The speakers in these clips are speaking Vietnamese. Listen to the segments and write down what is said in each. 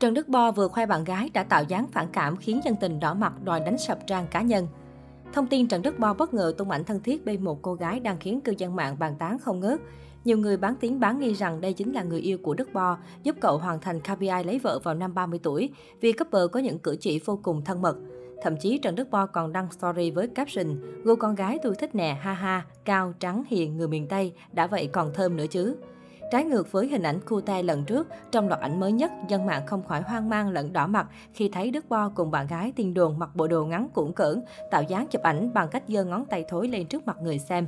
Trần Đức Bo vừa khoe bạn gái đã tạo dáng phản cảm khiến dân tình đỏ mặt đòi đánh sập trang cá nhân. Thông tin Trần Đức Bo bất ngờ tung ảnh thân thiết bên một cô gái đang khiến cư dân mạng bàn tán không ngớt. Nhiều người bán tiếng bán nghi rằng đây chính là người yêu của Đức Bo, giúp cậu hoàn thành KPI lấy vợ vào năm 30 tuổi, vì couple có những cử chỉ vô cùng thân mật. Thậm chí Trần Đức Bo còn đăng story với caption "Gô con gái tôi thích nè, ha ha, cao, trắng, hiền, người miền Tây, đã vậy còn thơm nữa chứ. Trái ngược với hình ảnh cute lần trước, trong loạt ảnh mới nhất, dân mạng không khỏi hoang mang lẫn đỏ mặt khi thấy Đức Bo cùng bạn gái tiên đồn mặc bộ đồ ngắn cuộn cỡn, tạo dáng chụp ảnh bằng cách giơ ngón tay thối lên trước mặt người xem.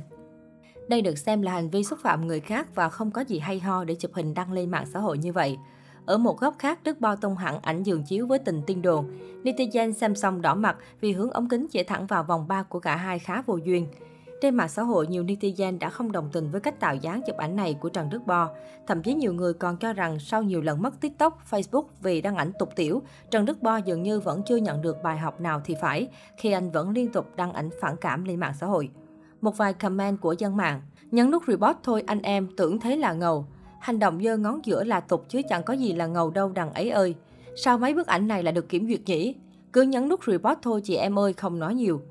Đây được xem là hành vi xúc phạm người khác và không có gì hay ho để chụp hình đăng lên mạng xã hội như vậy. Ở một góc khác, Đức Bo tung hẳn ảnh giường chiếu với tình tiên đồn. Netizen xem xong đỏ mặt vì hướng ống kính chỉ thẳng vào vòng ba của cả hai khá vô duyên. Trên mạng xã hội, nhiều netizen đã không đồng tình với cách tạo dáng chụp ảnh này của Trần Đức Bo. Thậm chí nhiều người còn cho rằng sau nhiều lần mất TikTok, Facebook vì đăng ảnh tục tiểu, Trần Đức Bo dường như vẫn chưa nhận được bài học nào thì phải, khi anh vẫn liên tục đăng ảnh phản cảm lên mạng xã hội. Một vài comment của dân mạng, nhấn nút report thôi anh em, tưởng thế là ngầu. Hành động giơ ngón giữa là tục chứ chẳng có gì là ngầu đâu đằng ấy ơi. Sao mấy bức ảnh này lại được kiểm duyệt nhỉ? Cứ nhấn nút report thôi chị em ơi, không nói nhiều.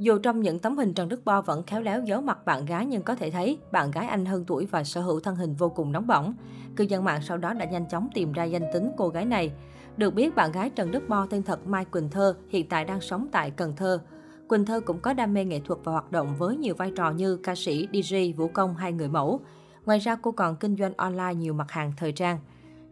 Dù trong những tấm hình Trần Đức Bo vẫn khéo léo giấu mặt bạn gái nhưng có thể thấy bạn gái anh hơn tuổi và sở hữu thân hình vô cùng nóng bỏng. Cư dân mạng sau đó đã nhanh chóng tìm ra danh tính cô gái này. Được biết bạn gái Trần Đức Bo tên thật Mai Quỳnh Thơ hiện tại đang sống tại Cần Thơ. Quỳnh Thơ cũng có đam mê nghệ thuật và hoạt động với nhiều vai trò như ca sĩ, DJ, vũ công hay người mẫu. Ngoài ra cô còn kinh doanh online nhiều mặt hàng thời trang.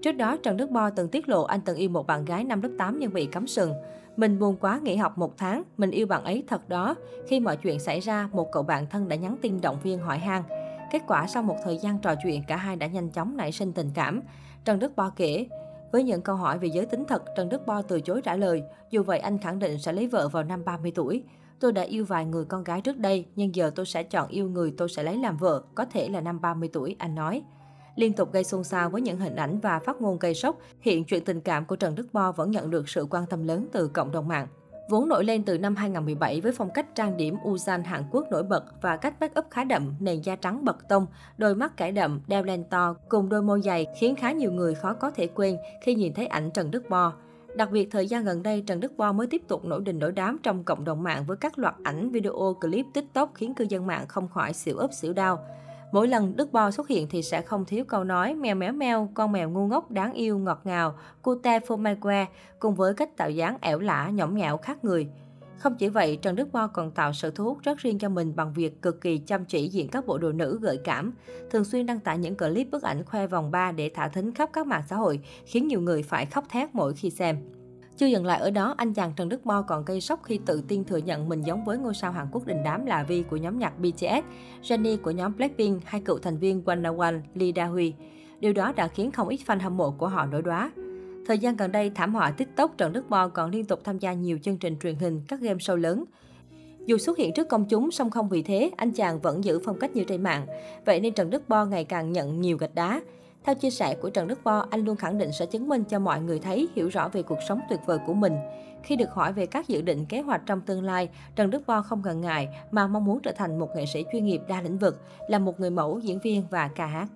Trước đó, Trần Đức Bo từng tiết lộ anh từng yêu một bạn gái năm lớp 8 nhưng bị cấm sừng. Mình buồn quá nghỉ học một tháng, mình yêu bạn ấy thật đó. Khi mọi chuyện xảy ra, một cậu bạn thân đã nhắn tin động viên hỏi han. Kết quả sau một thời gian trò chuyện, cả hai đã nhanh chóng nảy sinh tình cảm. Trần Đức Bo kể, với những câu hỏi về giới tính thật, Trần Đức Bo từ chối trả lời. Dù vậy, anh khẳng định sẽ lấy vợ vào năm 30 tuổi. Tôi đã yêu vài người con gái trước đây, nhưng giờ tôi sẽ chọn yêu người tôi sẽ lấy làm vợ, có thể là năm 30 tuổi, anh nói liên tục gây xôn xao với những hình ảnh và phát ngôn gây sốc, hiện chuyện tình cảm của Trần Đức Bo vẫn nhận được sự quan tâm lớn từ cộng đồng mạng. Vốn nổi lên từ năm 2017 với phong cách trang điểm Uzan Hàn Quốc nổi bật và cách make up khá đậm, nền da trắng bật tông, đôi mắt cải đậm, đeo len to cùng đôi môi dày khiến khá nhiều người khó có thể quên khi nhìn thấy ảnh Trần Đức Bo. Đặc biệt, thời gian gần đây, Trần Đức Bo mới tiếp tục nổi đình nổi đám trong cộng đồng mạng với các loạt ảnh, video, clip, tiktok khiến cư dân mạng không khỏi xỉu ấp xỉu đau. Mỗi lần Đức Bo xuất hiện thì sẽ không thiếu câu nói mèo méo meo, con mèo ngu ngốc đáng yêu ngọt ngào, cute phô cùng với cách tạo dáng ẻo lả, nhõng nhẽo khác người. Không chỉ vậy, Trần Đức Bo còn tạo sự thu hút rất riêng cho mình bằng việc cực kỳ chăm chỉ diện các bộ đồ nữ gợi cảm, thường xuyên đăng tải những clip bức ảnh khoe vòng ba để thả thính khắp các mạng xã hội, khiến nhiều người phải khóc thét mỗi khi xem. Chưa dừng lại ở đó, anh chàng Trần Đức Bo còn gây sốc khi tự tin thừa nhận mình giống với ngôi sao Hàn Quốc đình đám là Vi của nhóm nhạc BTS, Jennie của nhóm Blackpink hay cựu thành viên Wanna One Lee Da Hui. Điều đó đã khiến không ít fan hâm mộ của họ nổi đoá. Thời gian gần đây, thảm họa TikTok Trần Đức Bo còn liên tục tham gia nhiều chương trình truyền hình, các game show lớn. Dù xuất hiện trước công chúng, song không vì thế, anh chàng vẫn giữ phong cách như trên mạng. Vậy nên Trần Đức Bo ngày càng nhận nhiều gạch đá. Theo chia sẻ của Trần Đức Bo, anh luôn khẳng định sẽ chứng minh cho mọi người thấy, hiểu rõ về cuộc sống tuyệt vời của mình. Khi được hỏi về các dự định kế hoạch trong tương lai, Trần Đức Bo không ngần ngại mà mong muốn trở thành một nghệ sĩ chuyên nghiệp đa lĩnh vực, là một người mẫu, diễn viên và ca hát.